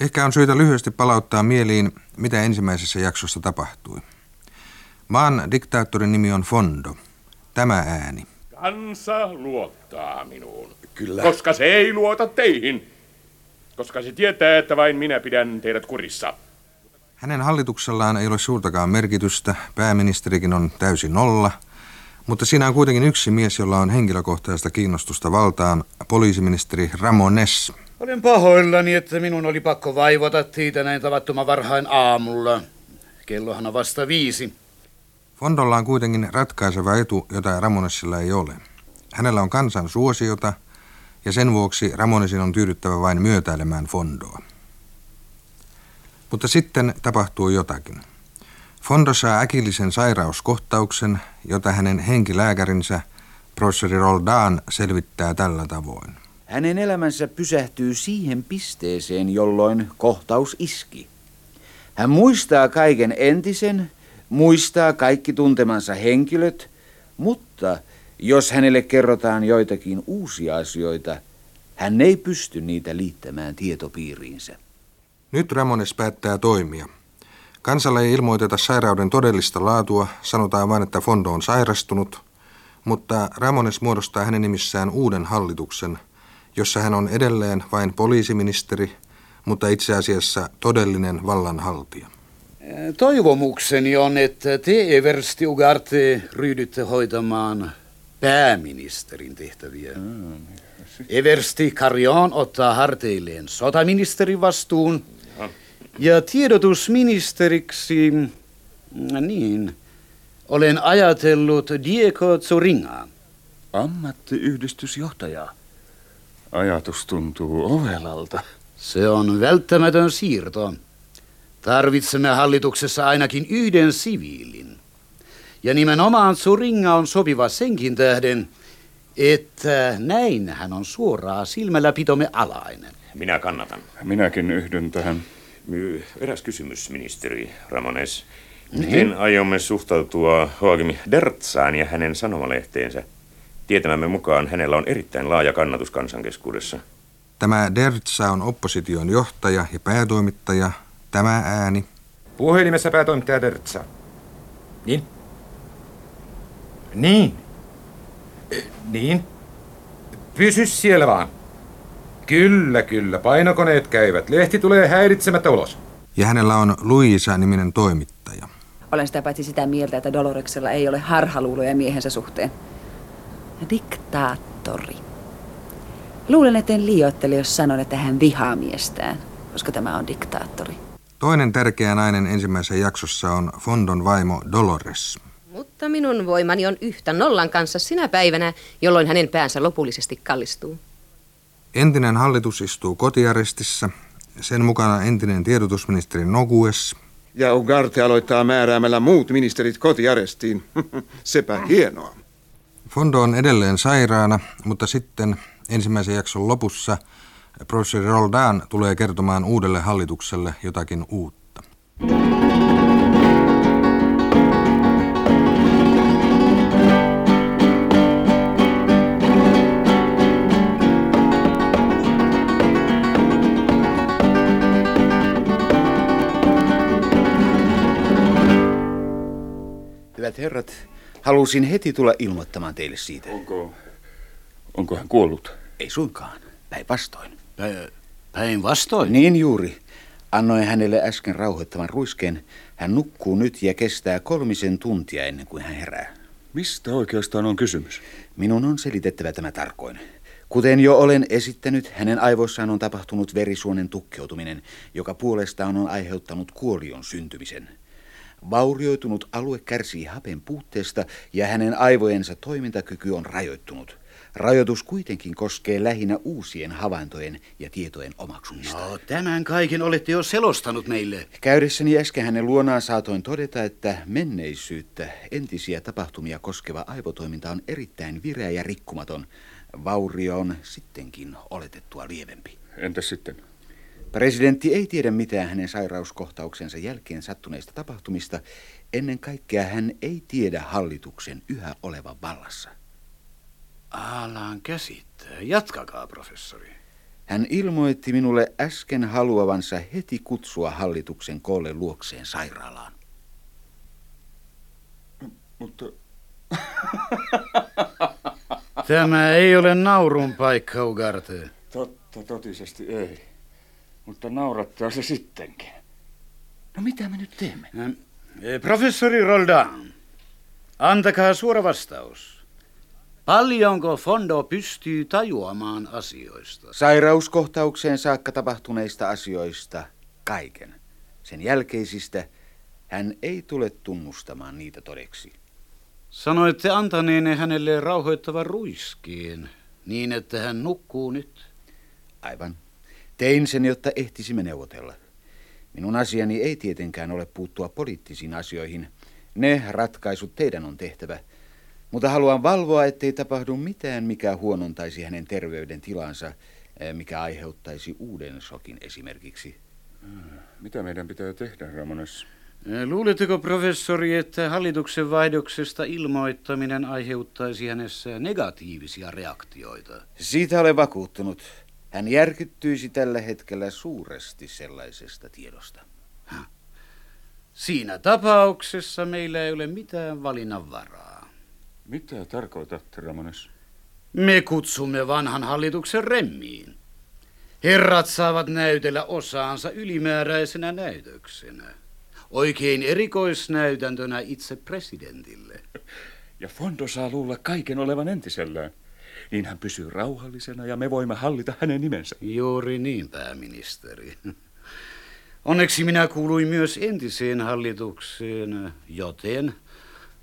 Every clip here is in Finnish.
Ehkä on syytä lyhyesti palauttaa mieliin, mitä ensimmäisessä jaksossa tapahtui. Maan diktaattorin nimi on Fondo. Tämä ääni. Kansa luottaa minuun. Kyllä. Koska se ei luota teihin. Koska se tietää, että vain minä pidän teidät kurissa. Hänen hallituksellaan ei ole suurtakaan merkitystä, pääministerikin on täysin nolla, mutta siinä on kuitenkin yksi mies, jolla on henkilökohtaista kiinnostusta valtaan, poliisiministeri Ramones. Olen pahoillani, että minun oli pakko vaivata teitä näin tavattoman varhain aamulla. Kellohan on vasta viisi. Fondolla on kuitenkin ratkaiseva etu, jota Ramonesilla ei ole. Hänellä on kansan suosiota, ja sen vuoksi Ramonesin on tyydyttävä vain myötäilemään Fondoa. Mutta sitten tapahtuu jotakin. Fondo saa äkillisen sairauskohtauksen, jota hänen henkilääkärinsä, professori Roldan, selvittää tällä tavoin. Hänen elämänsä pysähtyy siihen pisteeseen, jolloin kohtaus iski. Hän muistaa kaiken entisen, muistaa kaikki tuntemansa henkilöt, mutta jos hänelle kerrotaan joitakin uusia asioita, hän ei pysty niitä liittämään tietopiiriinsä. Nyt Ramones päättää toimia. Kansalle ei ilmoiteta sairauden todellista laatua, sanotaan vain, että Fondo on sairastunut, mutta Ramones muodostaa hänen nimissään uuden hallituksen, jossa hän on edelleen vain poliisiministeri, mutta itse asiassa todellinen vallanhaltija. Toivomukseni on, että te Eversti Ugarte ryhdytte hoitamaan pääministerin tehtäviä. Eversti Carrion ottaa harteilleen sotaministerin vastuun ja tiedotusministeriksi, niin, olen ajatellut Diego Zoringaa. Ammattiyhdistysjohtaja. Ajatus tuntuu ovelalta. Se on välttämätön siirto. Tarvitsemme hallituksessa ainakin yhden siviilin. Ja nimenomaan Zoringa on sopiva senkin tähden, että näin hän on suoraa silmälläpitomme alainen. Minä kannatan. Minäkin yhdyn tähän. My- Eräs kysymys, ministeri Ramones. Miten aiomme suhtautua Joachim Dertsaan ja hänen sanomalehtiensä? Tietämämme mukaan hänellä on erittäin laaja kannatus kansankeskuudessa. Tämä Dertsa on opposition johtaja ja päätoimittaja. Tämä ääni. Puhelimessa päätoimittaja Dertsa. Niin? Niin. Niin. Pysy siellä vaan. Kyllä, kyllä. Painokoneet käyvät. Lehti tulee häiritsemättä ulos. Ja hänellä on Luisa-niminen toimittaja. Olen sitä paitsi sitä mieltä, että Doloreksella ei ole harhaluuloja miehensä suhteen. Diktaattori. Luulen, että en liioittele, jos sanon, että hän vihaa miestään, koska tämä on diktaattori. Toinen tärkeä nainen ensimmäisessä jaksossa on Fondon vaimo Dolores. Mutta minun voimani on yhtä nollan kanssa sinä päivänä, jolloin hänen päänsä lopullisesti kallistuu. Entinen hallitus istuu kotiarestissa, sen mukana entinen tiedotusministeri Nogues, Ja Ugarte aloittaa määräämällä muut ministerit kotiarestiin. Sepä hienoa. Fondo on edelleen sairaana, mutta sitten ensimmäisen jakson lopussa professori Roldan tulee kertomaan uudelle hallitukselle jotakin uutta. Hyvät herrat, halusin heti tulla ilmoittamaan teille siitä. Onko, onko hän kuollut? Ei suinkaan, päinvastoin. Pä- Päinvastoin. Niin juuri. Annoin hänelle äsken rauhoittavan ruiskeen. Hän nukkuu nyt ja kestää kolmisen tuntia ennen kuin hän herää. Mistä oikeastaan on kysymys? Minun on selitettävä tämä tarkoin. Kuten jo olen esittänyt, hänen aivoissaan on tapahtunut verisuonen tukkeutuminen, joka puolestaan on aiheuttanut kuolion syntymisen. Vaurioitunut alue kärsii hapen puutteesta ja hänen aivojensa toimintakyky on rajoittunut. Rajoitus kuitenkin koskee lähinnä uusien havaintojen ja tietojen omaksumista. No, tämän kaiken olette jo selostanut meille. Käydessäni äsken hänen luonaan saatoin todeta, että menneisyyttä, entisiä tapahtumia koskeva aivotoiminta on erittäin vireä ja rikkumaton. Vaurio on sittenkin oletettua lievempi. Entäs sitten? Presidentti ei tiedä mitään hänen sairauskohtauksensa jälkeen sattuneista tapahtumista. Ennen kaikkea hän ei tiedä hallituksen yhä olevan vallassa. Alan käsittää. Jatkakaa, professori. Hän ilmoitti minulle äsken haluavansa heti kutsua hallituksen koolle luokseen sairaalaan. Mutta Tämä ei ole naurun paikka, Ugarte. totta totisesti ei. Mutta naurattaa se sittenkin. No mitä me nyt teemme? Eh, Professori Roldan, antakaa suora vastaus. Paljonko Fondo pystyy tajuamaan asioista? Sairauskohtaukseen saakka tapahtuneista asioista kaiken. Sen jälkeisistä hän ei tule tunnustamaan niitä todeksi. Sanoitte antaneenne hänelle rauhoittavan ruiskiin, niin että hän nukkuu nyt. Aivan. Tein sen, jotta ehtisimme neuvotella. Minun asiani ei tietenkään ole puuttua poliittisiin asioihin. Ne ratkaisut teidän on tehtävä. Mutta haluan valvoa, ettei tapahdu mitään, mikä huonontaisi hänen terveyden tilansa, eh, mikä aiheuttaisi uuden sokin esimerkiksi. Mitä meidän pitää tehdä, Ramones? Eh, Luuletteko, professori, että hallituksen vaihdoksesta ilmoittaminen aiheuttaisi hänessä negatiivisia reaktioita? Siitä olen vakuuttunut. Hän järkyttyisi tällä hetkellä suuresti sellaisesta tiedosta. Siinä tapauksessa meillä ei ole mitään valinnanvaraa. Mitä tarkoitat, Ramones? Me kutsumme vanhan hallituksen remmiin. Herrat saavat näytellä osaansa ylimääräisenä näytöksenä. Oikein erikoisnäytäntönä itse presidentille. Ja Fondo saa luulla kaiken olevan entisellään. Niin hän pysyy rauhallisena ja me voimme hallita hänen nimensä. Juuri niin, pääministeri. Onneksi minä kuuluin myös entiseen hallitukseen, joten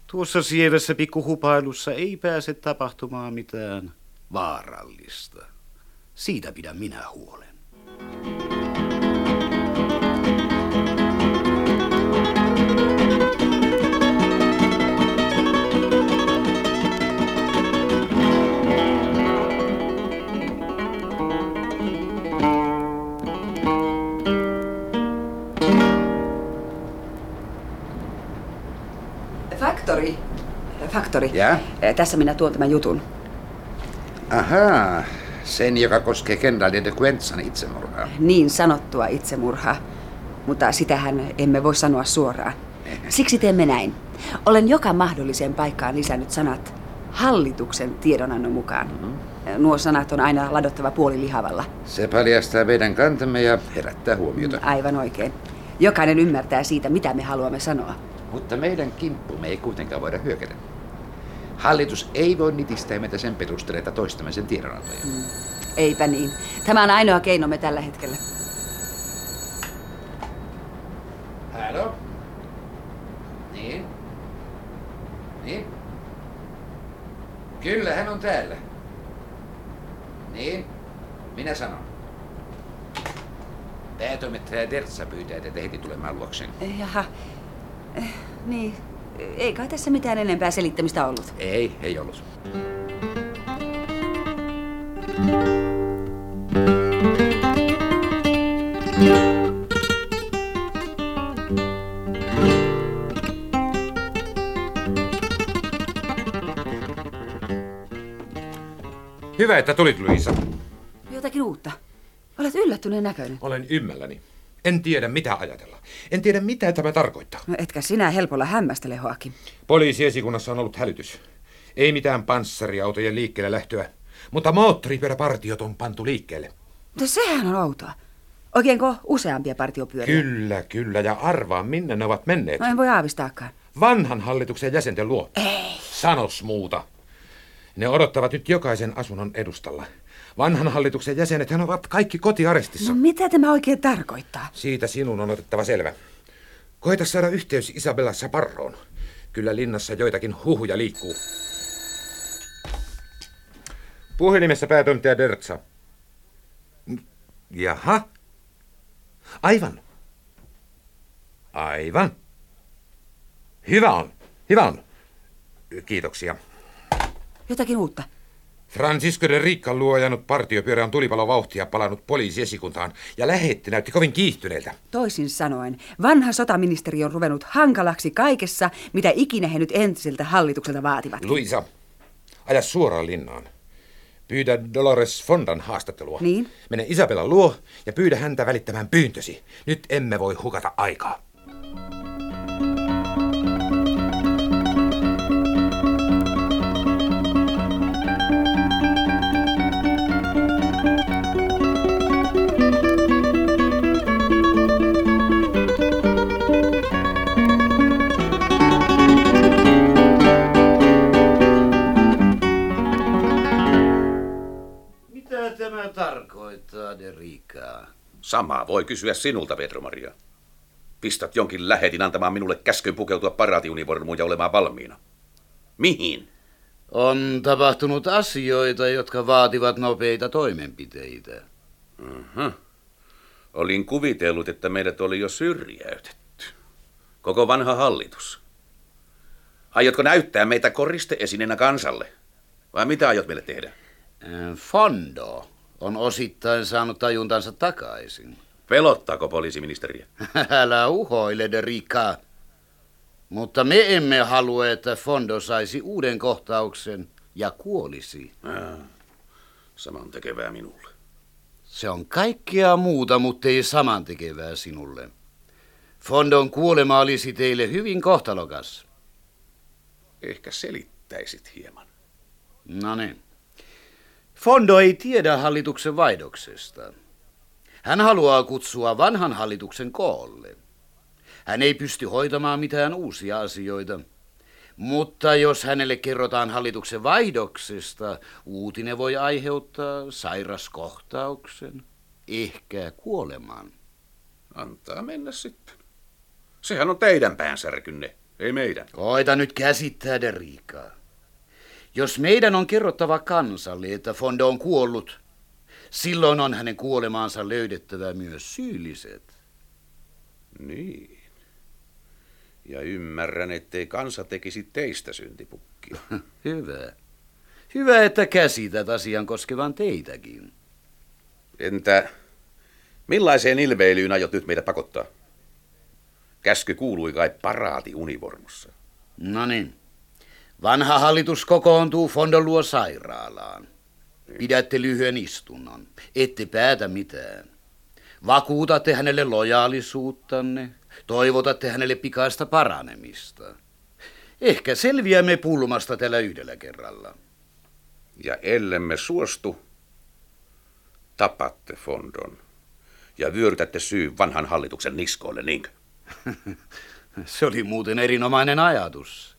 tuossa sievässä pikkuhupailussa ei pääse tapahtumaan mitään vaarallista. Siitä pidän minä huolen. Faktori. Faktori. Ja? Eh, Tässä minä tuon tämän jutun. Ahaa, sen joka koskee kenraali de Quentsan itsemurhaa. Niin sanottua itsemurhaa. Mutta sitähän emme voi sanoa suoraan. Siksi teemme näin. Olen joka mahdolliseen paikkaan lisännyt sanat hallituksen tiedonannon mukaan. Nuo sanat on aina ladottava puolilihavalla. Se paljastaa meidän kantamme ja herättää huomiota. Aivan oikein. Jokainen ymmärtää siitä, mitä me haluamme sanoa. Mutta meidän kimppumme ei kuitenkaan voida hyökätä. Hallitus ei voi nitistää meitä sen perusteella, että toistamme sen tiedonantoja. Eipä niin. Tämä on ainoa keinomme tällä hetkellä. Halo? Niin? Niin? Kyllä, hän on täällä. Niin? Minä sanon. Päätoimittaja Dertsa pyytää teitä heti tulemaan luokseen. Jaha. Eh, Niin. Ei kai tässä mitään enempää selittämistä ollut. Ei, ei ollut. Hyvä, että tulit, Luisa. Jotakin uutta. Olet yllättyneen näköinen. Olen ymmälläni. En tiedä, mitä ajatella. En tiedä, mitä tämä tarkoittaa. No etkä sinä helpolla hämmästele, Hoakin. Poliisiesikunnassa on ollut hälytys. Ei mitään panssariautojen liikkeelle lähtöä, mutta moottoripyöräpartiot on pantu liikkeelle. Mutta sehän on outoa. Oikeinko useampia partiopyöriä? Kyllä, kyllä, ja arvaa, minne ne ovat menneet. No en voi aavistaakaan. Vanhan hallituksen jäsenten luo. Ei. Sanos muuta. Ne odottavat nyt jokaisen asunnon edustalla. Vanhan hallituksen jäsenet ovat kaikki kotiarestissa. No mitä tämä oikein tarkoittaa? Siitä sinun on otettava selvä. Koita saada yhteys Isabella Saparroon. Kyllä linnassa joitakin huhuja liikkuu. Puhelimessa päätoimittaja Dertsa. Jaha. Aivan. Aivan. Hyvä on. Hyvä on. Kiitoksia. Jotakin uutta. Francisco de Ricca luo ajanut partiopyörä on tulipalovauhtia palannut poliisiesikuntaan ja lähetti näytti kovin kiihtyneeltä. Toisin sanoen, vanha sotaministeri on ruvennut hankalaksi kaikessa, mitä ikinä he nyt entiseltä hallitukselta vaativat. Luisa, aja suoraan linnaan. Pyydä Dolores Fondan haastattelua. Niin? Mene Isabella luo ja pyydä häntä välittämään pyyntösi. Nyt emme voi hukata aikaa. Samaa voi kysyä sinulta, Pedro Maria. Pistät jonkin lähetin antamaan minulle käskyn pukeutua paraatiunivormuun ja olemaan valmiina. Mihin? On tapahtunut asioita, jotka vaativat nopeita toimenpiteitä. Uh-huh. Olin kuvitellut, että meidät oli jo syrjäytetty. Koko vanha hallitus. Aiotko näyttää meitä koristeesineenä kansalle? Vai mitä aiot meille tehdä? Fondo on osittain saanut tajuntansa takaisin. Pelottaako poliisiministeriä? Älä uhoile, Derika. Mutta me emme halua, että Fondo saisi uuden kohtauksen ja kuolisi. Saman tekevää minulle. Se on kaikkea muuta, mutta ei samantekevää sinulle. Fondon kuolema olisi teille hyvin kohtalokas. Ehkä selittäisit hieman. No niin. Fondo ei tiedä hallituksen vaihdoksesta. Hän haluaa kutsua vanhan hallituksen koolle. Hän ei pysty hoitamaan mitään uusia asioita. Mutta jos hänelle kerrotaan hallituksen vaihdoksesta, uutinen voi aiheuttaa sairaskohtauksen, ehkä kuoleman. Antaa mennä sitten. Sehän on teidän päänsärkynne, ei meidän. Koita nyt käsittää, Derika. Jos meidän on kerrottava kansalle, että Fondo on kuollut, silloin on hänen kuolemaansa löydettävä myös syylliset. Niin. Ja ymmärrän, ettei kansa tekisi teistä syntipukkia. Hyvä. Hyvä, että käsität asian koskevan teitäkin. Entä millaiseen ilveilyyn aiot nyt meidät pakottaa? Käsky kuului kai paraati univormussa. No niin. Vanha hallitus kokoontuu Fondon luo sairaalaan. Pidätte lyhyen istunnon. Ette päätä mitään. Vakuutatte hänelle lojaalisuuttanne. Toivotatte hänelle pikaista paranemista. Ehkä selviämme pulmasta tällä yhdellä kerralla. Ja ellemme suostu, tapatte Fondon ja vyörytätte syy vanhan hallituksen niskoille, niinkö? Se oli muuten erinomainen ajatus.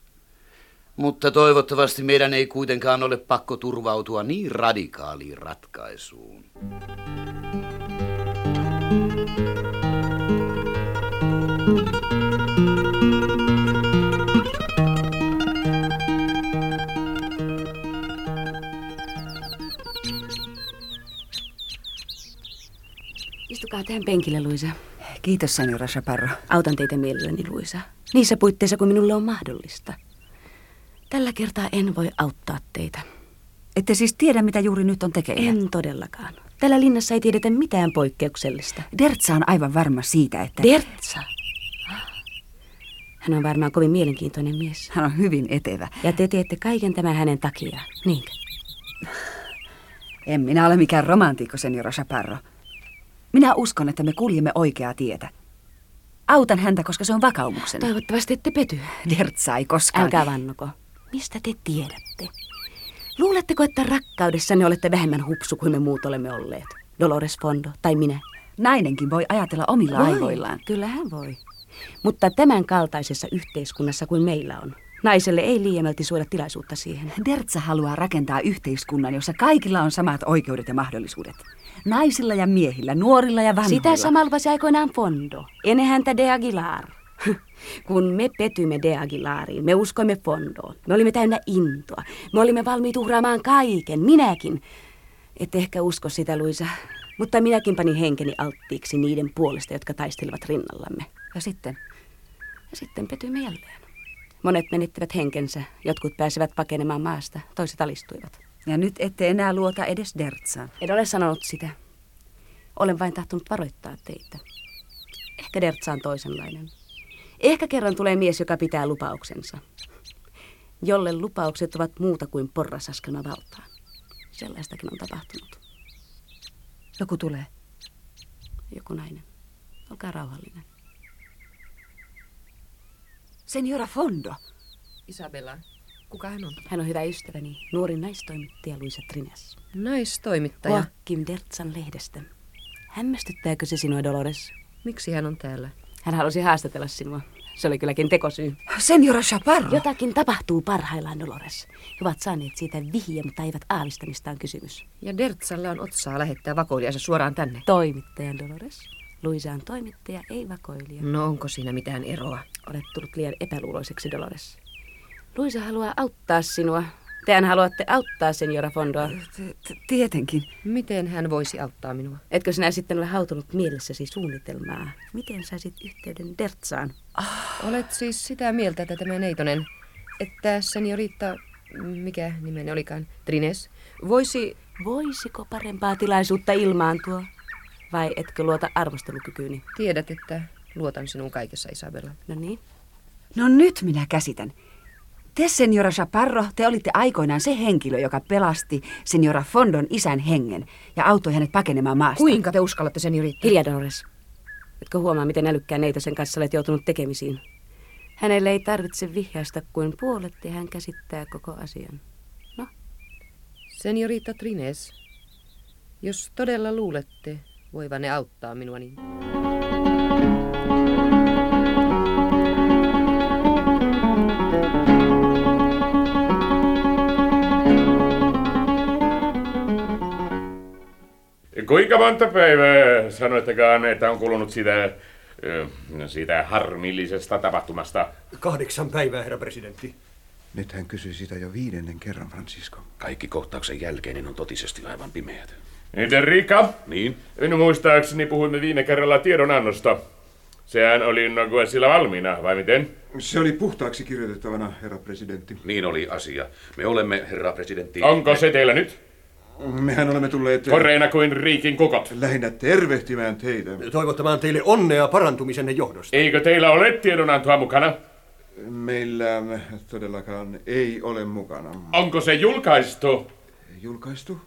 Mutta toivottavasti meidän ei kuitenkaan ole pakko turvautua niin radikaaliin ratkaisuun. Istukaa tähän penkille, Luisa. Kiitos, Senora Chaparro. Autan teitä mielelläni, Luisa. Niissä puitteissa, kuin minulle on mahdollista. Tällä kertaa en voi auttaa teitä. Ette siis tiedä, mitä juuri nyt on tekeillä? En todellakaan. Tällä linnassa ei tiedetä mitään poikkeuksellista. Dertsa on aivan varma siitä, että... Dertsa? Hän on varmaan kovin mielenkiintoinen mies. Hän on hyvin etevä. Ja te teette kaiken tämän hänen takiaan, niinkö? En minä ole mikään romantikko, seniora Chaparro. Minä uskon, että me kuljemme oikeaa tietä. Autan häntä, koska se on vakaumuksena. Toivottavasti ette pety. Dertsa ei koskaan... Älkää vannoko. Mistä te tiedätte? Luuletteko, että rakkaudessanne olette vähemmän hupsu kuin me muut olemme olleet? Dolores Fondo tai minä? Nainenkin voi ajatella omilla voi, aivoillaan. Kyllä hän voi. Mutta tämän kaltaisessa yhteiskunnassa kuin meillä on, naiselle ei liiemmälti suoda tilaisuutta siihen. Dertsa haluaa rakentaa yhteiskunnan, jossa kaikilla on samat oikeudet ja mahdollisuudet. Naisilla ja miehillä, nuorilla ja vanhoilla. Sitä samalvasi aikoinaan Fondo, ennen häntä de Aguilar. Kun me petymme de Aguilariin, me uskoimme Fondoon. Me olimme täynnä intoa. Me olimme valmiit uhraamaan kaiken, minäkin. Et ehkä usko sitä, Luisa. Mutta minäkin panin henkeni alttiiksi niiden puolesta, jotka taistelivat rinnallamme. Ja sitten? Ja sitten petyimme jälleen. Monet menettivät henkensä, jotkut pääsivät pakenemaan maasta, toiset alistuivat. Ja nyt ette enää luota edes Dertsaan. En ole sanonut sitä. Olen vain tahtonut varoittaa teitä. Ehkä Dertsa on toisenlainen. Ehkä kerran tulee mies, joka pitää lupauksensa. Jolle lupaukset ovat muuta kuin porrasaskelma valtaan. Sellaistakin on tapahtunut. Joku tulee. Joku nainen. Olkaa rauhallinen. Senora Fondo. Isabella, kuka hän on? Hän on hyvä ystäväni, nuori naistoimittaja Luisa Trines. Naistoimittaja? Joakim Dertsan lehdestä. Hämmästyttääkö se sinua, Dolores? Miksi hän on täällä? Hän halusi haastatella sinua. Se oli kylläkin tekosyy. Senora Chaparro. Jotakin tapahtuu parhaillaan, Dolores. He ovat saaneet siitä vihje, mutta eivät aavista, mistä on kysymys. Ja Dertsalla on otsaa lähettää vakoilijansa suoraan tänne. Toimittajan, Dolores. Luisa on toimittaja, ei vakoilija. No onko siinä mitään eroa? Olet tullut liian epäluuloiseksi, Dolores. Luisa haluaa auttaa sinua. Tehän haluatte auttaa seniora Fondoa. Tietenkin. Miten hän voisi auttaa minua? Etkö sinä sitten ole hautunut mielessäsi suunnitelmaa? Miten saisit yhteyden Dertsaan? Ah. Olet siis sitä mieltä, että tämä neitonen, että seniorita, mikä nimeni olikaan, Trines, voisi... Voisiko parempaa tilaisuutta ilmaantua? Vai etkö luota arvostelukykyyni? Tiedät, että luotan sinun kaikessa, Isabella. No niin. No nyt minä käsitän. Te, seniora Chaparro, te olitte aikoinaan se henkilö, joka pelasti seniora Fondon isän hengen ja auttoi hänet pakenemaan maasta. Kuinka te uskallatte, seniorita? Hilja, Dolores. Etkö huomaa, miten älykkään neitosen kanssa olet joutunut tekemisiin? Hänelle ei tarvitse vihjaista kuin puolet ja hän käsittää koko asian. No? Seniorita Trines, jos todella luulette voivanne auttaa minua, niin... Kuinka monta päivää sanoittekaan, että on kulunut sitä, siitä harmillisesta tapahtumasta? Kahdeksan päivää, herra presidentti. Nyt hän kysyi sitä jo viidennen kerran, Francisco. Kaikki kohtauksen jälkeen niin on totisesti aivan pimeät. Entä Rika? Niin? Minun muistaakseni puhuimme viime kerralla tiedonannosta. Sehän oli sillä valmiina, vai miten? Se oli puhtaaksi kirjoitettavana, herra presidentti. Niin oli asia. Me olemme, herra presidentti... Onko se teillä nyt? Mehän olemme tulleet... Koreina kuin riikin kukot. Lähinnä tervehtimään teitä. Toivottamaan teille onnea parantumisenne johdosta. Eikö teillä ole tiedonantoa mukana? Meillä todellakaan ei ole mukana. Onko se julkaistu? Julkaistu?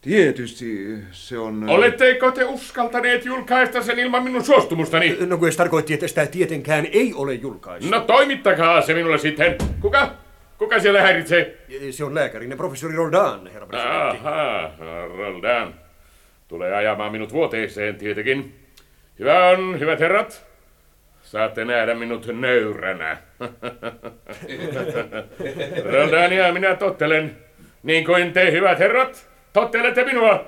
Tietysti se on... Oletteko te uskaltaneet julkaista sen ilman minun suostumustani? No kun tarkoitti, että sitä tietenkään ei ole julkaistu. No toimittakaa se minulle sitten. Kuka? Kuka siellä häiritsee? Se on lääkärinne professori Roldan, herra presidentti. Aha, Roldan. Tulee ajamaan minut vuoteeseen tietenkin. Hyvä on, hyvät herrat. Saatte nähdä minut nöyränä. Roldania minä tottelen, niin kuin te, hyvät herrat, tottelette minua.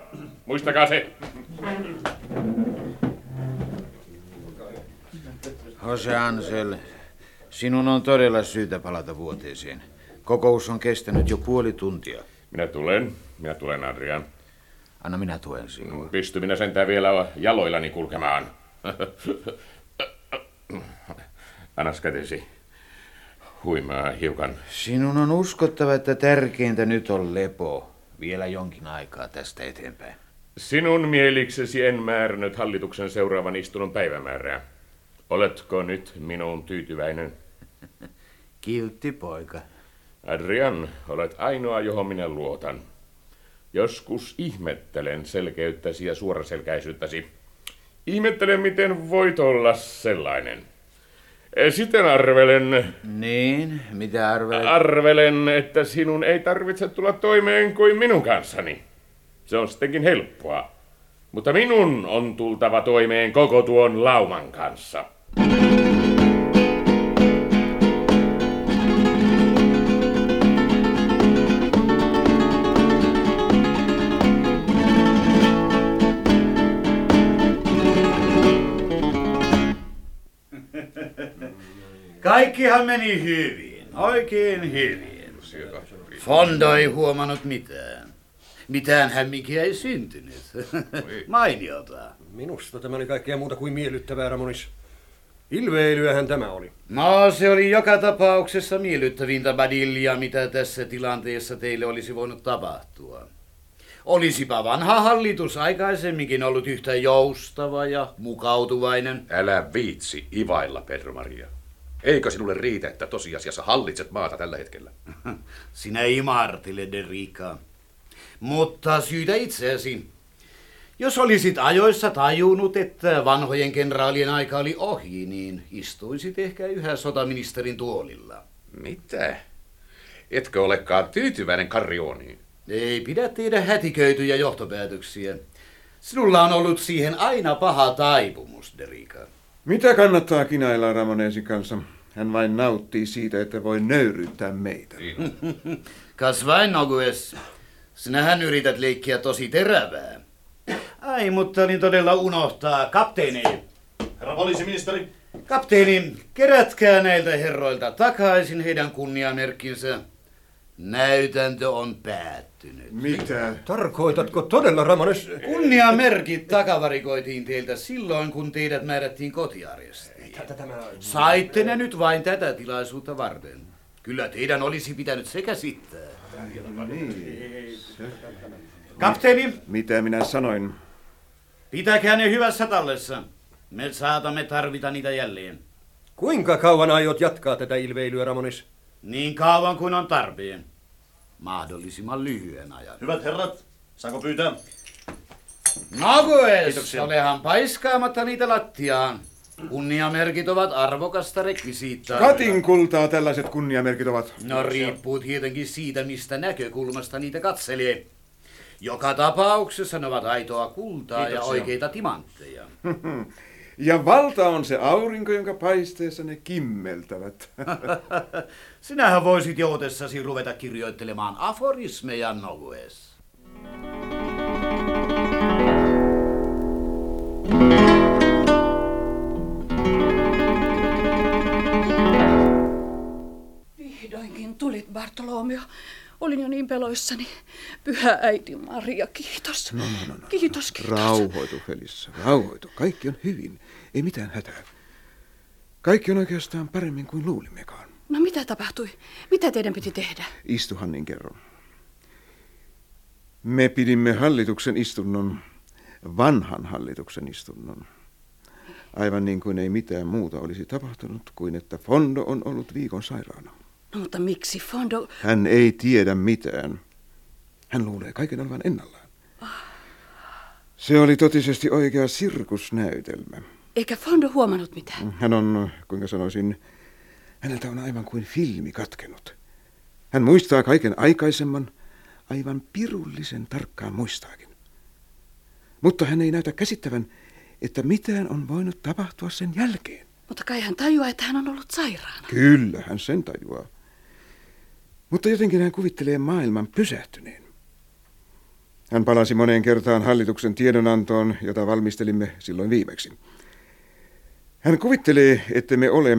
Muistakaa se. Jose Ansel, sinun on todella syytä palata vuoteeseen. Kokous on kestänyt jo puoli tuntia. Minä tulen. Minä tulen, Adrian. Anna minä tuen sinua. Pysty minä sentään vielä jaloillani kulkemaan. Annas kätesi. Huimaa hiukan. Sinun on uskottava, että tärkeintä nyt on lepo. Vielä jonkin aikaa tästä eteenpäin. Sinun mieliksesi en määrännyt hallituksen seuraavan istunnon päivämäärää. Oletko nyt minun tyytyväinen? Kiltti poika. Adrian, olet ainoa, johon minä luotan. Joskus ihmettelen selkeyttäsi ja suoraselkäisyyttäsi. Ihmettelen, miten voit olla sellainen. Sitten arvelen... Niin, mitä arvelet? Arvelen, että sinun ei tarvitse tulla toimeen kuin minun kanssani. Se on sittenkin helppoa. Mutta minun on tultava toimeen koko tuon lauman kanssa. Kaikkihan meni hyvin, oikein hyvin. Fondo ei huomannut mitään. Mitään hämminkiä ei syntynyt. Mainiota. Minusta tämä oli kaikkea muuta kuin miellyttävää, Ramonis. Ilveilyähän tämä oli. No, se oli joka tapauksessa miellyttävintä badillia, mitä tässä tilanteessa teille olisi voinut tapahtua. Olisipa vanha hallitus aikaisemminkin ollut yhtä joustava ja mukautuvainen. Älä viitsi ivailla, Pedro Maria. Eikö sinulle riitä, että tosiasiassa hallitset maata tällä hetkellä? Sinä imartile, de Rica. Mutta syytä itseäsi. Jos olisit ajoissa tajunnut, että vanhojen kenraalien aika oli ohi, niin istuisit ehkä yhä sotaministerin tuolilla. Mitä? Etkö olekaan tyytyväinen Karrioniin? Ei pidä tehdä hätiköityjä johtopäätöksiä. Sinulla on ollut siihen aina paha taipumus, Derika. Mitä kannattaa kinailla Ramonesin kanssa? Hän vain nauttii siitä, että voi nöyryyttää meitä. Kas vain, Nogues. Sinähän yrität leikkiä tosi terävää. Ai, mutta niin todella unohtaa. Kapteeni. Herra poliisiministeri. Kapteeni, kerätkää näiltä herroilta takaisin heidän kunniamerkkinsä. Näytäntö on päättynyt. Mitä? Tarkoitatko todella, Ramones? Kunniamerkit takavarikoitiin teiltä silloin, kun teidät määrättiin kotiarjestiin. Saitte ne nyt vain tätä tilaisuutta varten. Kyllä teidän olisi pitänyt se käsittää. Niin. Kapteeni, Mitä minä sanoin? pitäkää ne hyvässä tallessa. Me saatamme tarvita niitä jälleen. Kuinka kauan aiot jatkaa tätä ilveilyä, Ramonis? Niin kauan kuin on tarpeen. Mahdollisimman lyhyen ajan. Hyvät herrat, saanko pyytää? Nagoes, Kiitoksia. olehan paiskaamatta niitä lattiaan. Kunniamerkit ovat arvokasta rekvisiittaa. Katin kultaa tällaiset kunniamerkit ovat. No riippuu tietenkin siitä, mistä näkökulmasta niitä katselee. Joka tapauksessa ne ovat aitoa kultaa ja Kiitoksia. oikeita timantteja. Ja valta on se aurinko, jonka paisteessa ne kimmeltävät. Sinähän voisit joutessasi ruveta kirjoittelemaan aforismeja, Nogues. Vihdoinkin tulit, Bartolomeo. Olin jo niin peloissani. Pyhä äiti Maria, kiitos. No, no, no, no. Kiitos, kiitos. Rauhoitu, Felissä, rauhoitu. Kaikki on hyvin. Ei mitään hätää. Kaikki on oikeastaan paremmin kuin luulimmekaan. No mitä tapahtui? Mitä teidän piti tehdä? Istuhan niin kerron. Me pidimme hallituksen istunnon, vanhan hallituksen istunnon. Aivan niin kuin ei mitään muuta olisi tapahtunut kuin että Fondo on ollut viikon sairaana. No mutta miksi Fondo... Hän ei tiedä mitään. Hän luulee kaiken olevan ennallaan. Se oli totisesti oikea sirkusnäytelmä. Eikä Fondo huomannut mitään. Hän on, kuinka sanoisin, häneltä on aivan kuin filmi katkenut. Hän muistaa kaiken aikaisemman, aivan pirullisen tarkkaan muistaakin. Mutta hän ei näytä käsittävän, että mitään on voinut tapahtua sen jälkeen. Mutta kai hän tajuaa, että hän on ollut sairaana. Kyllä, hän sen tajuaa. Mutta jotenkin hän kuvittelee maailman pysähtyneen. Hän palasi moneen kertaan hallituksen tiedonantoon, jota valmistelimme silloin viimeksi. Hän kuvittelee, että me ole,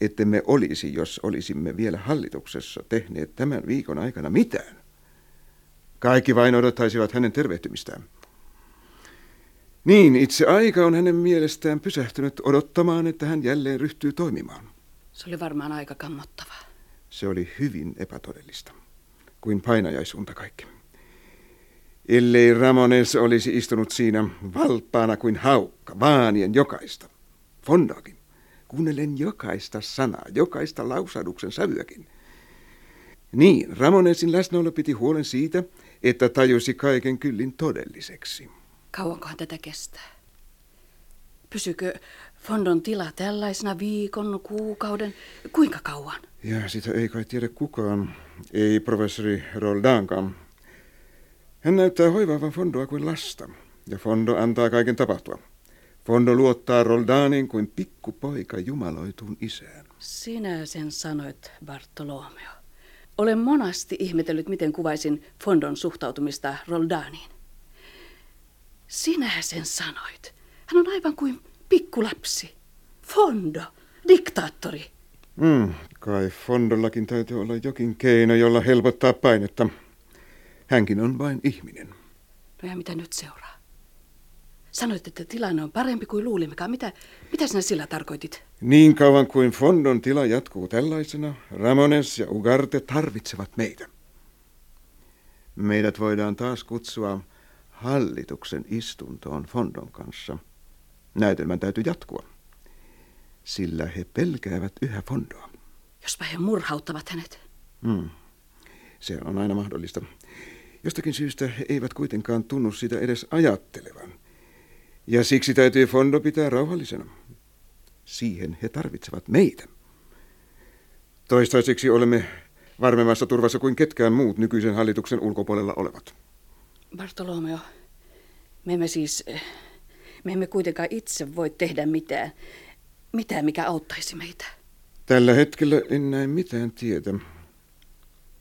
että me olisi, jos olisimme vielä hallituksessa tehneet tämän viikon aikana mitään. Kaikki vain odottaisivat hänen tervehtymistään. Niin, itse aika on hänen mielestään pysähtynyt odottamaan, että hän jälleen ryhtyy toimimaan. Se oli varmaan aika kammottavaa. Se oli hyvin epätodellista, kuin painajaisunta kaikki. Ellei Ramones olisi istunut siinä valppaana kuin haukka, vaanien jokaista, Fondoakin, kuunnellen jokaista sanaa, jokaista lausaduksen sävyäkin. Niin, Ramonesin läsnäolo piti huolen siitä, että tajusi kaiken kyllin todelliseksi. Kauankohan tätä kestää? Pysykö Fondon tila tällaisena viikon, kuukauden? Kuinka kauan? Ja sitä ei kai tiedä kukaan, ei professori Roldankaan. Hän näyttää hoivaavan Fondoa kuin lasta, ja Fondo antaa kaiken tapahtua. Fondo luottaa Roldanin kuin pikkupoika jumaloituun isään. Sinä sen sanoit, Bartolomeo. Olen monasti ihmetellyt, miten kuvaisin Fondon suhtautumista Roldaniin. Sinä sen sanoit. Hän on aivan kuin pikkulapsi. Fondo, diktaattori. Hmm, kai Fondollakin täytyy olla jokin keino, jolla helpottaa painetta. Hänkin on vain ihminen. No ja mitä nyt seuraa? Sanoit, että tilanne on parempi kuin luulimmekaan. Mitä, mitä sinä sillä tarkoitit? Niin kauan kuin Fondon tila jatkuu tällaisena, Ramones ja Ugarte tarvitsevat meitä. Meidät voidaan taas kutsua hallituksen istuntoon Fondon kanssa. Näytelmän täytyy jatkua, sillä he pelkäävät yhä Fondoa. Jospa he murhauttavat hänet. Hmm. Se on aina mahdollista. Jostakin syystä he eivät kuitenkaan tunnu sitä edes ajattelevan. Ja siksi täytyy Fondo pitää rauhallisena. Siihen he tarvitsevat meitä. Toistaiseksi olemme varmemmassa turvassa kuin ketkään muut nykyisen hallituksen ulkopuolella olevat. Bartolomeo, me emme siis, me emme kuitenkaan itse voi tehdä mitään, mitään mikä auttaisi meitä. Tällä hetkellä en näe mitään tietä,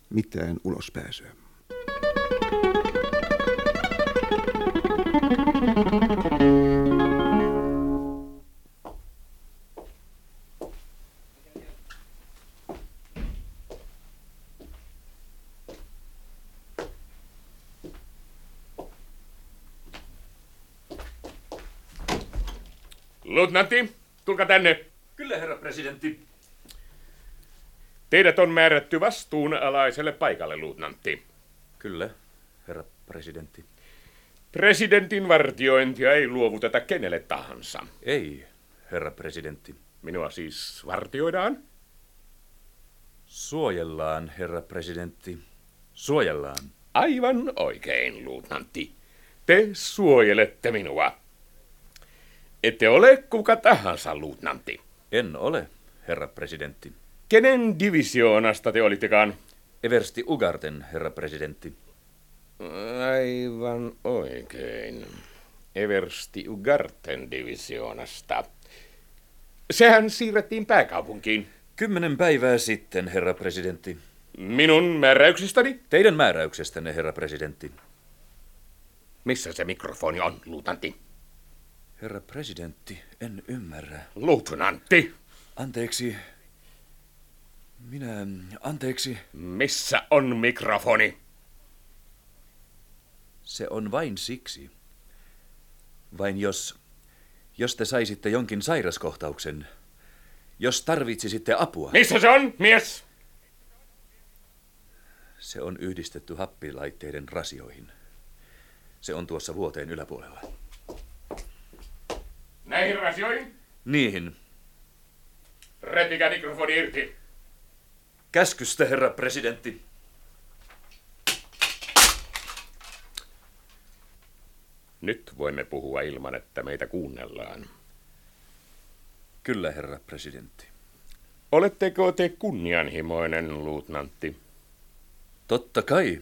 mitään ulospääsyä. Luutnantti, tulkaa tänne. Kyllä, herra presidentti. Teidät on määrätty vastuunalaiselle paikalle, luutnantti. Kyllä, herra presidentti. Presidentin vartiointia ei luovuteta kenelle tahansa. Ei, herra presidentti. Minua siis vartioidaan? Suojellaan, herra presidentti. Suojellaan. Aivan oikein, luutnantti. Te suojelette minua. Ette ole kuka tahansa, luutnantti. En ole, herra presidentti. Kenen divisioonasta te olittekaan? Eversti Ugarten, herra presidentti. Aivan oikein. Eversti Ugarten divisioonasta. Sehän siirrettiin pääkaupunkiin. Kymmenen päivää sitten, herra presidentti. Minun määräyksestäni? Teidän määräyksestänne, herra presidentti. Missä se mikrofoni on, luutanti? Herra presidentti, en ymmärrä. Luutnantti! Anteeksi. Minä, anteeksi. Missä on mikrofoni? Se on vain siksi. Vain jos, jos te saisitte jonkin sairaskohtauksen. Jos tarvitsisitte apua. Missä se on, mies? Se on yhdistetty happilaitteiden rasioihin. Se on tuossa vuoteen yläpuolella. Näihin rasioihin? Niihin. Repikää mikrofoni irti. Käskystä, herra presidentti. Nyt voimme puhua ilman, että meitä kuunnellaan. Kyllä, herra presidentti. Oletteko te kunnianhimoinen, luutnantti? Totta kai,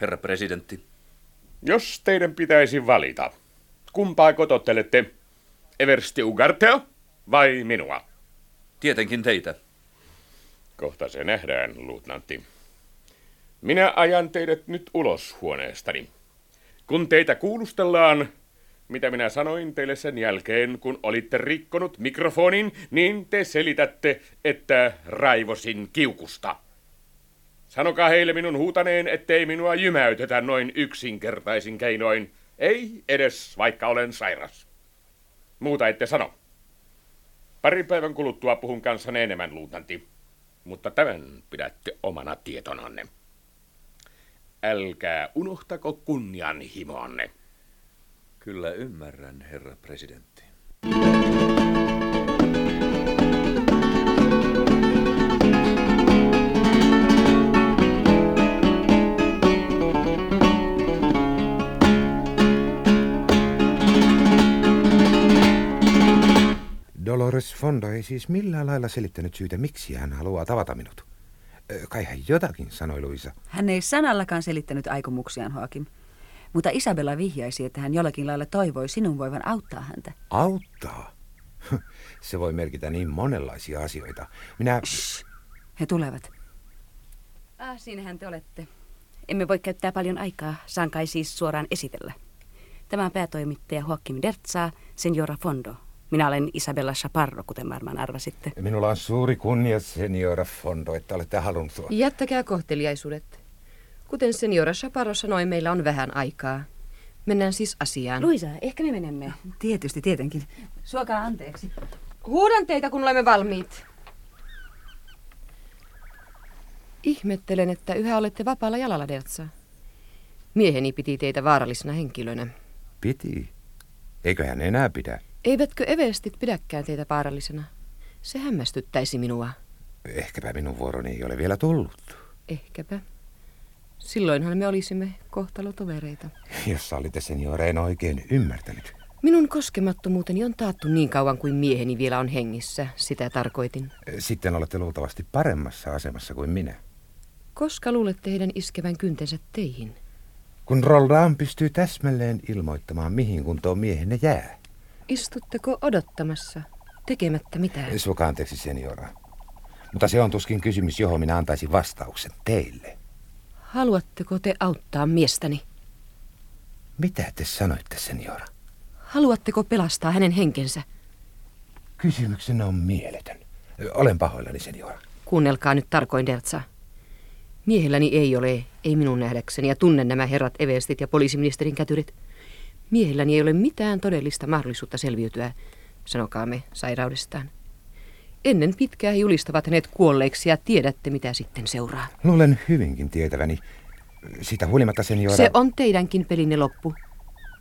herra presidentti. Jos teidän pitäisi valita, kumpaa kotottelette, Eversti Ugartea vai minua? Tietenkin teitä. Kohta se nähdään, luutnantti. Minä ajan teidät nyt ulos huoneestani. Kun teitä kuulustellaan, mitä minä sanoin teille sen jälkeen, kun olitte rikkonut mikrofonin, niin te selitätte, että raivosin kiukusta. Sanokaa heille minun huutaneen, ettei minua jymäytetä noin yksinkertaisin keinoin. Ei edes, vaikka olen sairas. Muuta ette sano. Parin päivän kuluttua puhun kanssanne enemmän, luutanti. Mutta tämän pidätte omana tietonanne. Älkää unohtako kunnianhimoanne. Kyllä ymmärrän, herra presidentti. Dolores Fondo ei siis millään lailla selittänyt syytä, miksi hän haluaa tavata minut. Kai hän jotakin, sanoi Luisa. Hän ei sanallakaan selittänyt aikomuksiaan, Hoakim. Mutta Isabella vihjaisi, että hän jollakin lailla toivoi sinun voivan auttaa häntä. Auttaa? Se voi merkitä niin monenlaisia asioita. Minä... Shh. He tulevat. Ah, siinähän te olette. Emme voi käyttää paljon aikaa, saan kai siis suoraan esitellä. Tämä on päätoimittaja Joaquim Dertsa, Senora Fondo. Minä olen Isabella Chaparro, kuten varmaan arvasitte. Minulla on suuri kunnia, Senora Fondo, että olette halunnut... Jättäkää kohteliaisuudet. Kuten Seniora Chaparro sanoi, meillä on vähän aikaa. Mennään siis asiaan. Luisa, ehkä me menemme. Tietysti, tietenkin. Suokaa anteeksi. Huudan teitä, kun olemme valmiit. Ihmettelen, että yhä olette vapaalla jalalla, Dertsa. Mieheni piti teitä vaarallisena henkilönä. Piti? Eiköhän enää pidä. Eivätkö everstit pidäkään teitä vaarallisena? Se hämmästyttäisi minua. Ehkäpä minun vuoroni ei ole vielä tullut. Ehkäpä. Silloinhan me olisimme kohtalotovereita. Jos olitte seniore, en oikein ymmärtänyt. Minun koskemattomuuteni on taattu niin kauan kuin mieheni vielä on hengissä, sitä tarkoitin. Sitten olette luultavasti paremmassa asemassa kuin minä. Koska luulette heidän iskevän kyntensä teihin? Kun Roldan pystyy täsmälleen ilmoittamaan, mihin kuntoon miehenne jää. Istutteko odottamassa, tekemättä mitään? Suokaa anteeksi, seniora. Mutta se on tuskin kysymys, johon minä antaisin vastauksen teille. Haluatteko te auttaa miestäni? Mitä te sanoitte, seniora? Haluatteko pelastaa hänen henkensä? Kysymyksenä on mieletön. Olen pahoillani, seniora. Kuunnelkaa nyt tarkoin, Dertsa. Miehelläni ei ole, ei minun nähdäkseni, ja tunnen nämä herrat Everstit ja poliisiministerin kätyrit. Miehelläni ei ole mitään todellista mahdollisuutta selviytyä, sanokaamme, sairaudestaan. Ennen pitkää he julistavat hänet kuolleeksi ja tiedätte, mitä sitten seuraa. Luulen hyvinkin tietäväni. Sitä huolimatta, seniora... Se on teidänkin pelinne loppu.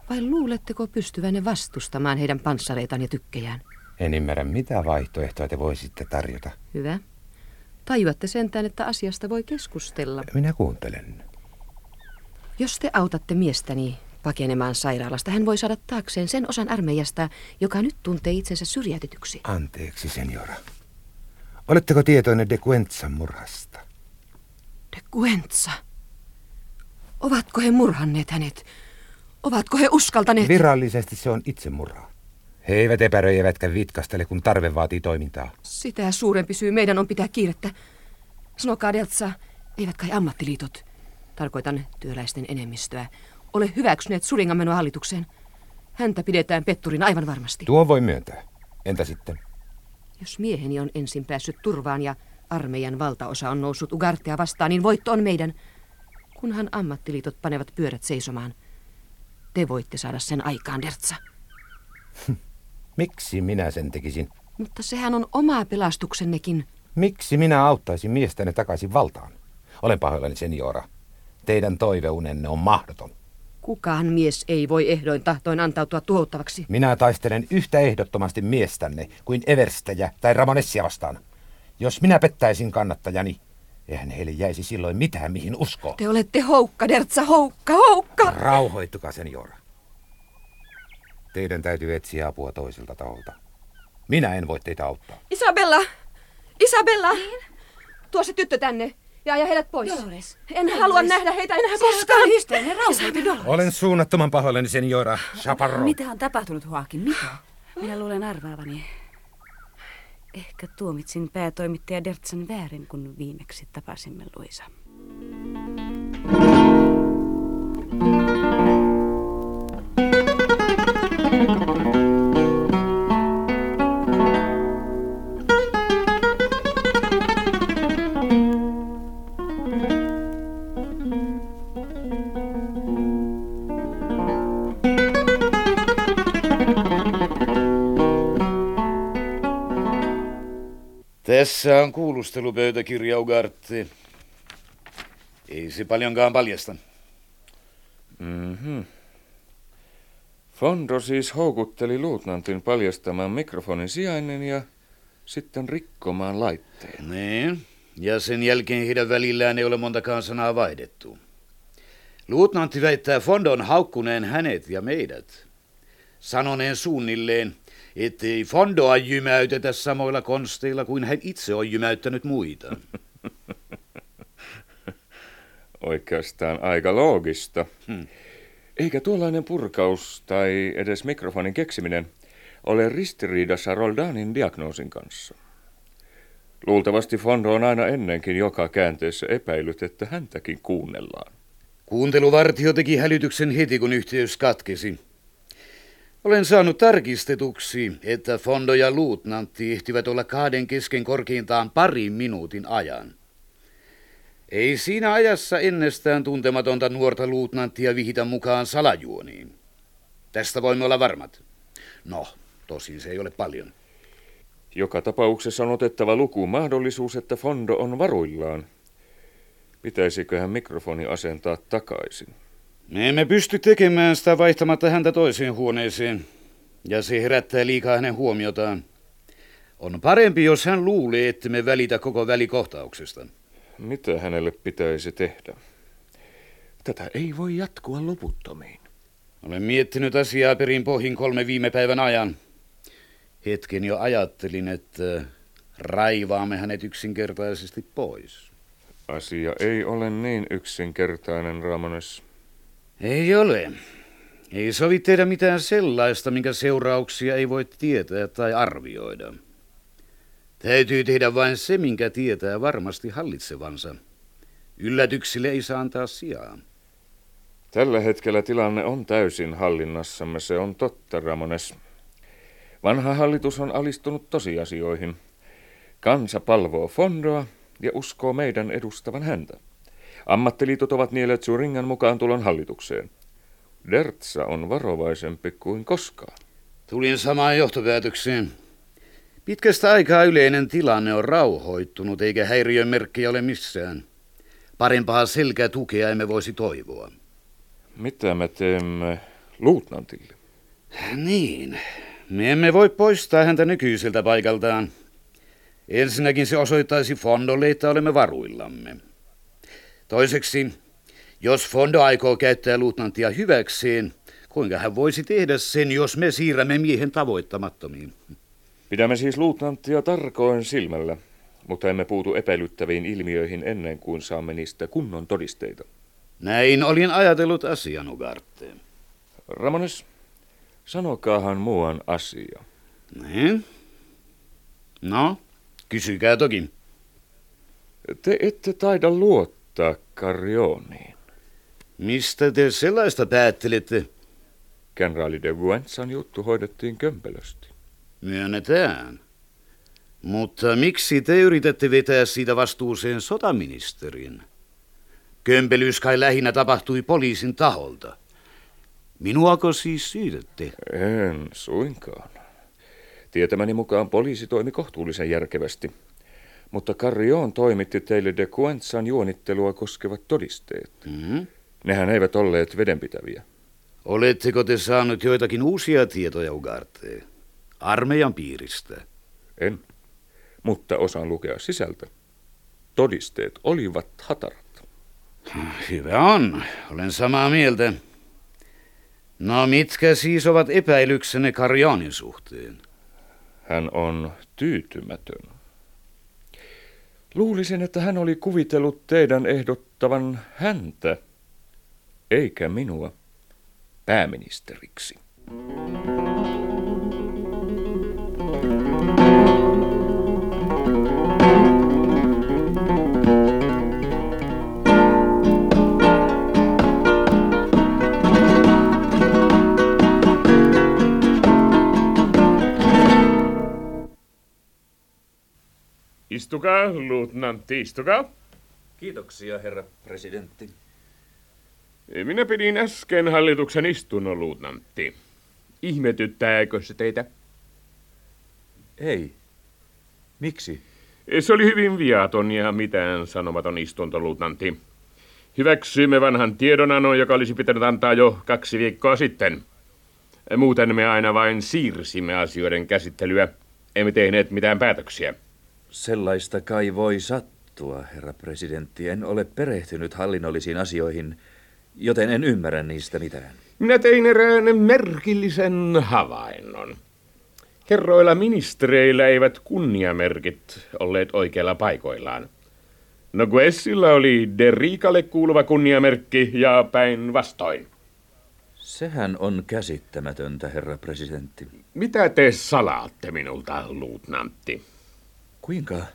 Vai luuletteko pystyvänne vastustamaan heidän panssareitaan ja tykkejään? En ymmärrä, mitä vaihtoehtoja te voisitte tarjota. Hyvä. Tajuatte sentään, että asiasta voi keskustella. Minä kuuntelen. Jos te autatte miestäni pakenemaan sairaalasta, hän voi saada taakseen sen osan armeijasta, joka nyt tuntee itsensä syrjäytetyksi. Anteeksi, seniora. Oletteko tietoinen de Quentsan murhasta? De Quentsa? Ovatko he murhanneet hänet? Ovatko he uskaltaneet? Virallisesti se on itsemurha. He eivät epäröi eivätkä vitkastele, kun tarve vaatii toimintaa. Sitä suurempi syy meidän on pitää kiirettä. Sanokaa Deltsa, eivät kai ammattiliitot, tarkoitan työläisten enemmistöä, ole hyväksyneet Suringan menoa hallitukseen. Häntä pidetään petturin aivan varmasti. Tuo voi myöntää. Entä sitten? Jos mieheni on ensin päässyt turvaan ja armeijan valtaosa on noussut Ugartea vastaan, niin voitto on meidän. Kunhan ammattiliitot panevat pyörät seisomaan. Te voitte saada sen aikaan, Dertsa. Miksi minä sen tekisin? Mutta sehän on omaa pelastuksennekin. Miksi minä auttaisin miestäne takaisin valtaan? Olen pahoillani, seniora. Teidän toiveunenne on mahdoton. Kukaan mies ei voi ehdoin tahtoin antautua tuhottavaksi. Minä taistelen yhtä ehdottomasti miestänne kuin Everstäjä tai Ramonessia vastaan. Jos minä pettäisin kannattajani, eihän heille jäisi silloin mitään mihin uskoa. Te olette houkka, Dertsa, houkka, houkka! Rauhoittukaa, seniora. Teidän täytyy etsiä apua toiselta taholta. Minä en voi teitä auttaa. Isabella! Isabella! Niin? Tuo se tyttö tänne ja aja heidät pois. Dolores. En Dolores. halua nähdä heitä enää koskaan. Hysteinen, rauhoitu, Dolores. Olen suunnattoman pahoillani, seniora Chaparro. Mitä on tapahtunut, Joakin? Mitä? Minä luulen arvaavani. Ehkä tuomitsin päätoimittaja Dertsan väärin, kun viimeksi tapasimme Luisa. Tässä on kuulustelupöytäkirja, Ugarte. Ei se paljonkaan paljasta. Mhm. Fondo siis houkutteli luutnantin paljastamaan mikrofonin sijainnin ja sitten rikkomaan laitteen. Niin, ja sen jälkeen heidän välillään ei ole montakaan sanaa vaihdettu. Luutnantti väittää Fondon haukkuneen hänet ja meidät. Sanoneen suunnilleen, ettei Fondoa jymäytetä samoilla konsteilla kuin hän itse on jymäyttänyt muita. Oikeastaan aika loogista. Hmm. Eikä tuollainen purkaus tai edes mikrofonin keksiminen ole ristiriidassa Roldanin diagnoosin kanssa. Luultavasti Fondo on aina ennenkin joka käänteessä epäillyt, että häntäkin kuunnellaan. Kuunteluvartio teki hälytyksen heti, kun yhteys katkesi. Olen saanut tarkistetuksi, että Fondo ja luutnantti ehtivät olla kahden kesken korkeintaan parin minuutin ajan. Ei siinä ajassa ennestään tuntematonta nuorta luutnanttia vihitä mukaan salajuoniin. Tästä voimme olla varmat. No, tosin se ei ole paljon. Joka tapauksessa on otettava lukuun mahdollisuus, että Fondo on varuillaan. Pitäisiköhän mikrofoni asentaa takaisin? Me emme pysty tekemään sitä vaihtamatta häntä toiseen huoneeseen, ja se herättää liikaa hänen huomiotaan. On parempi, jos hän luulee, että me välitä koko välikohtauksesta. Mitä hänelle pitäisi tehdä? Tätä ei voi jatkua loputtomiin. Olen miettinyt asiaa perin pohjin kolme viime päivän ajan. Hetken jo ajattelin, että raivaamme hänet yksinkertaisesti pois. Asia ei ole niin yksinkertainen, Ramones. Ei ole. Ei sovi tehdä mitään sellaista, minkä seurauksia ei voi tietää tai arvioida. Täytyy tehdä vain se, minkä tietää varmasti hallitsevansa. Yllätyksille ei saa antaa sijaa. Tällä hetkellä tilanne on täysin hallinnassamme, se on totta, Ramones. Vanha hallitus on alistunut tosiasioihin. Kansa palvoo fondoa ja uskoo meidän edustavan häntä. Ammattiliitot ovat nielleet Suringan mukaan tulon hallitukseen. Dertsa on varovaisempi kuin koskaan. Tulin samaan johtopäätökseen. Pitkästä aikaa yleinen tilanne on rauhoittunut, eikä häiriön merkkejä ole missään. Parempaa selkätukea emme voisi toivoa. Mitä me teemme luutnantille? Niin, me emme voi poistaa häntä nykyiseltä paikaltaan. Ensinnäkin se osoittaisi Fondolle, että olemme varuillamme. Toiseksi, jos Fondo aikoo käyttää luutnantia hyväkseen, kuinka hän voisi tehdä sen, jos me siirrämme miehen tavoittamattomiin? Pidämme siis luutnanttia tarkoin silmällä, mutta emme puutu epäilyttäviin ilmiöihin ennen kuin saamme niistä kunnon todisteita. Näin olin ajatellut asian, Ugarte. Ramones, sanokaahan muuan asia. Niin? No, kysykää toki. Te ette taida luottaa Carrioniin. Mistä te sellaista päättelette? Kenraali de Guenzan juttu hoidettiin kömpelösti. Myönnetään. Mutta miksi te yritätte vetää siitä vastuuseen sotaministerin? Kömpelyys kai lähinnä tapahtui poliisin taholta. Minuako siis syytätte? En suinkaan. Tietämäni mukaan poliisi toimi kohtuullisen järkevästi. Mutta Carrion toimitti teille de Quentzan juonittelua koskevat todisteet. Mm-hmm. Nehän eivät olleet vedenpitäviä. Oletteko te saanut joitakin uusia tietoja, Ugarte? Armeijan piiristä? En, mutta osaan lukea sisältä. Todisteet olivat hatarat. Hyvä on, olen samaa mieltä. No mitkä siis ovat epäilyksenne Karjaanin suhteen? Hän on tyytymätön. Luulisin, että hän oli kuvitellut teidän ehdottavan häntä, eikä minua, pääministeriksi. Istukaa, luutnantti, istukaa. Kiitoksia, herra presidentti. Minä pidin äsken hallituksen istunnon, luutnantti. Ihmetyttääkö se teitä? Ei. Miksi? Se oli hyvin viaton ja mitään sanomaton istunto, luutnantti. Hyväksyimme vanhan tiedonanon, joka olisi pitänyt antaa jo kaksi viikkoa sitten. Muuten me aina vain siirsimme asioiden käsittelyä. Emme tehneet mitään päätöksiä. Sellaista kai voi sattua, herra presidentti. En ole perehtynyt hallinnollisiin asioihin, joten en ymmärrä niistä mitään. Minä tein erään merkillisen havainnon. Herroilla ministereillä eivät kunniamerkit olleet oikeilla paikoillaan. No Guessilla oli Derikalle kuuluva kunniamerkki ja päinvastoin. Sehän on käsittämätöntä, herra presidentti. Mitä te salaatte minulta, luutnantti? Kuinka?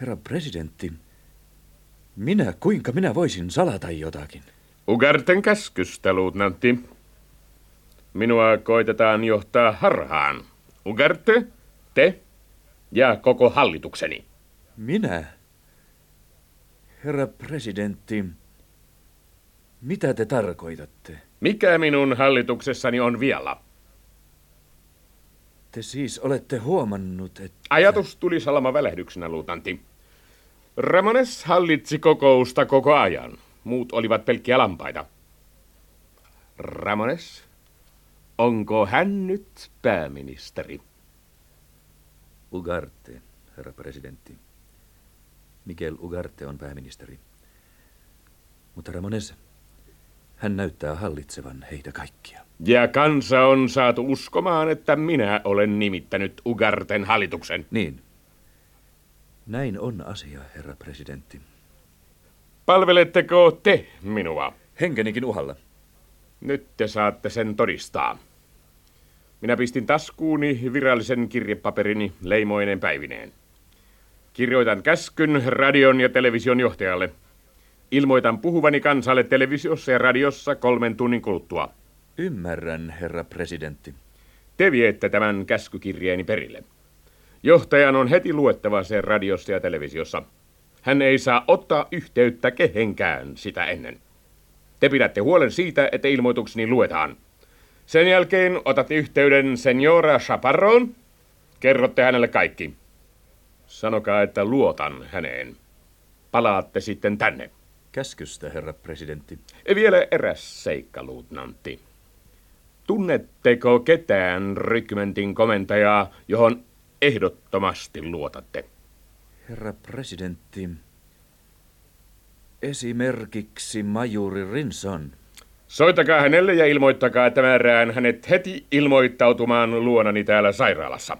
Herra presidentti, minä, kuinka minä voisin salata jotakin? Ugarten käskystä, luutnantti. Minua koitetaan johtaa harhaan. Ugarte, te ja koko hallitukseni. Minä? Herra presidentti, mitä te tarkoitatte? Mikä minun hallituksessani on vielä? Te siis olette huomannut, että... Ajatus tuli salama välähdyksenä, luutanti. Ramones hallitsi kokousta koko ajan. Muut olivat pelkkiä lampaita. Ramones, onko hän nyt pääministeri? Ugarte, herra presidentti. Miguel Ugarte on pääministeri. Mutta Ramones, hän näyttää hallitsevan heitä kaikkia. Ja kansa on saatu uskomaan, että minä olen nimittänyt Ugarten hallituksen. Niin. Näin on asia, herra presidentti. Palveletteko te minua? Henkenikin uhalla. Nyt te saatte sen todistaa. Minä pistin taskuuni virallisen kirjepaperini leimoinen päivineen. Kirjoitan käskyn radion ja television johtajalle. Ilmoitan puhuvani kansalle televisiossa ja radiossa kolmen tunnin kuluttua. Ymmärrän, herra presidentti. Te viette tämän käskykirjeeni perille. Johtajan on heti luettava se radiossa ja televisiossa. Hän ei saa ottaa yhteyttä kehenkään sitä ennen. Te pidätte huolen siitä, että ilmoitukseni luetaan. Sen jälkeen otatte yhteyden Senora Chaparroon. Kerrotte hänelle kaikki. Sanokaa, että luotan häneen. Palaatte sitten tänne. Käskystä, herra presidentti. Vielä eräs seikka, luutnantti. Tunnetteko ketään rykmentin komentajaa, johon ehdottomasti luotatte? Herra presidentti, esimerkiksi majuri Rinson. Soittakaa hänelle ja ilmoittakaa, että määrään hänet heti ilmoittautumaan luonani täällä sairaalassa.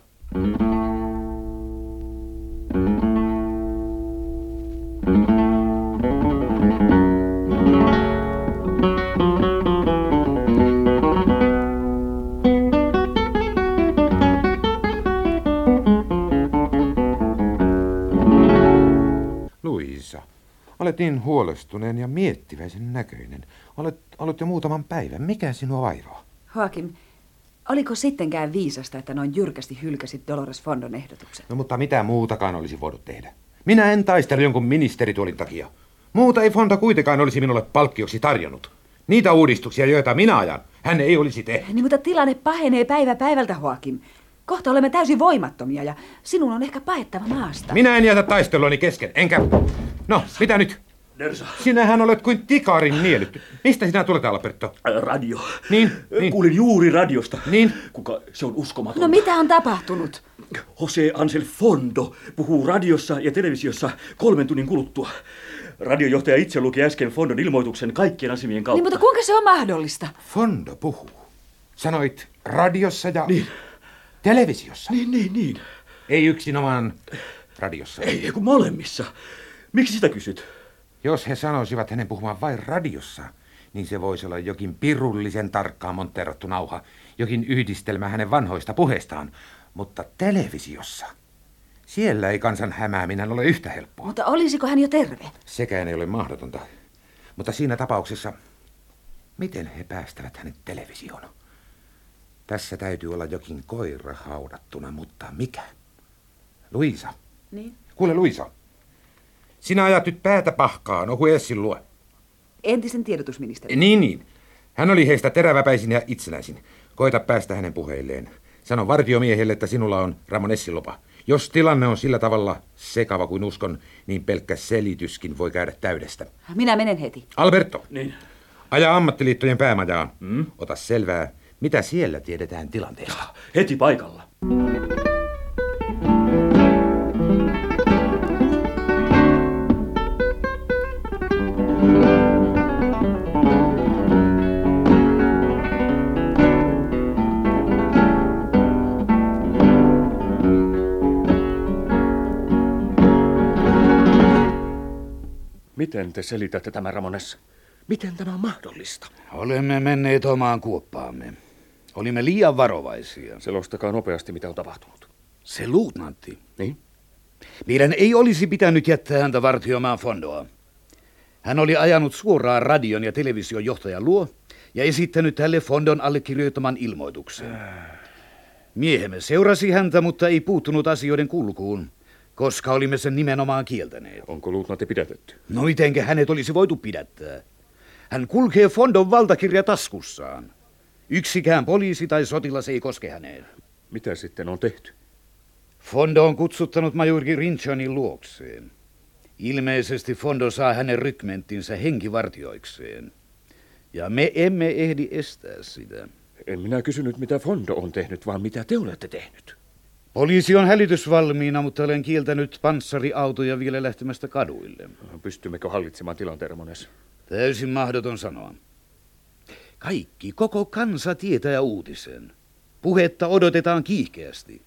Luisa, olet niin huolestuneen ja miettiväisen näköinen. Olet ollut jo muutaman päivän. Mikä sinua vaivaa? Joakim, oliko sittenkään viisasta, että noin jyrkästi hylkäsit Dolores Fondon ehdotuksen? No mutta mitä muutakaan olisi voinut tehdä? Minä en taistele jonkun ministerituolin takia. Muuta ei Fonda kuitenkaan olisi minulle palkkioksi tarjonnut. Niitä uudistuksia, joita minä ajan, hän ei olisi tehnyt. Niin, mutta tilanne pahenee päivä päivältä, Joakim. Kohta olemme täysin voimattomia ja sinun on ehkä paettava maasta. Minä en jätä taisteluani kesken, enkä... No, mitä nyt? Nersa. Sinähän olet kuin tikarin nielytty. Mistä sinä tulet, Alberto? Radio. Niin, niin. Kuulin juuri radiosta. Niin. Kuka, se on uskomaton. No mitä on tapahtunut? Jose Ansel Fondo puhuu radiossa ja televisiossa kolmen tunnin kuluttua. Radiojohtaja itse luki äsken Fondon ilmoituksen kaikkien asemien kautta. Niin, mutta kuinka se on mahdollista? Fondo puhuu. Sanoit radiossa ja... Niin. Televisiossa. Niin, niin, niin. Ei yksinomaan radiossa. Ei, kun molemmissa. Miksi sitä kysyt? Jos he sanoisivat hänen puhumaan vain radiossa, niin se voisi olla jokin pirullisen tarkkaan monteerattu nauha, jokin yhdistelmä hänen vanhoista puheistaan. Mutta televisiossa, siellä ei kansan hämääminen ole yhtä helppoa. Mutta olisiko hän jo terve? Sekään ei ole mahdotonta. Mutta siinä tapauksessa, miten he päästävät hänet televisioon? Tässä täytyy olla jokin koira haudattuna, mutta mikä? Luisa. Niin? Kuule Luisa. Sinä ajat nyt päätä pahkaan, Ohu Essin luo. Entisen tiedotusministeri. Niin, niin. Hän oli heistä teräväpäisin ja itsenäisin. Koita päästä hänen puheilleen. Sano vartiomiehelle, että sinulla on Ramon Essin lupa. Jos tilanne on sillä tavalla sekava kuin uskon, niin pelkkä selityskin voi käydä täydestä. Minä menen heti. Alberto. Niin. Aja ammattiliittojen päämajaan. Mm? Ota selvää, mitä siellä tiedetään tilanteesta. Heti paikalla. Miten te selitätte tämä, Ramones? Miten tämä on mahdollista? Olemme menneet omaan kuoppaamme. Olimme liian varovaisia. Selostakaa nopeasti, mitä on tapahtunut. Se luutnantti. Niin? Meidän ei olisi pitänyt jättää häntä vartioimaan Fondoa. Hän oli ajanut suoraan radion ja television johtajan luo ja esittänyt tälle Fondon allekirjoittaman ilmoituksen. Miehemme seurasi häntä, mutta ei puuttunut asioiden kulkuun, koska olimme sen nimenomaan kieltäneet. Onko luutnantti pidätetty? No mitenkä hänet olisi voitu pidättää? Hän kulkee Fondon valtakirja taskussaan. Yksikään poliisi tai sotilas ei koske häneen. Mitä sitten on tehty? Fondo on kutsuttanut majuri Rinchonin luokseen. Ilmeisesti Fondo saa hänen rykmenttinsä henkivartioikseen. Ja me emme ehdi estää sitä. En minä kysynyt, mitä Fondo on tehnyt, vaan mitä te olette tehnyt. Poliisi on hälytysvalmiina, mutta olen kieltänyt panssariautoja vielä lähtemästä kaduille. Pystymmekö hallitsemaan tilanteen, Ramones? Täysin mahdoton sanoa. Kaikki, koko kansa tietää uutisen. Puhetta odotetaan kiihkeästi.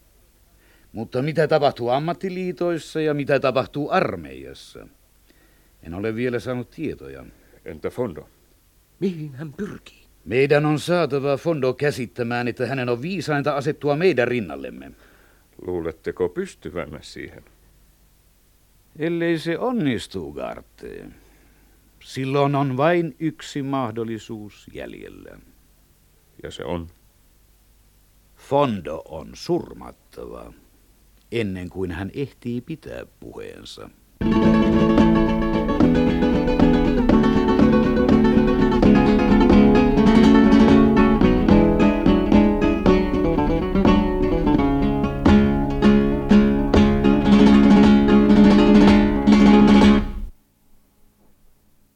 Mutta mitä tapahtuu ammattiliitoissa ja mitä tapahtuu armeijassa? En ole vielä saanut tietoja. Entä Fondo? Mihin hän pyrkii? Meidän on saatava Fondo käsittämään, että hänen on viisainta asettua meidän rinnallemme. Luuletteko pystyvänne siihen? Ellei se onnistu, Garte, silloin on vain yksi mahdollisuus jäljellä. Ja se on? Fondo on surmattava ennen kuin hän ehtii pitää puheensa.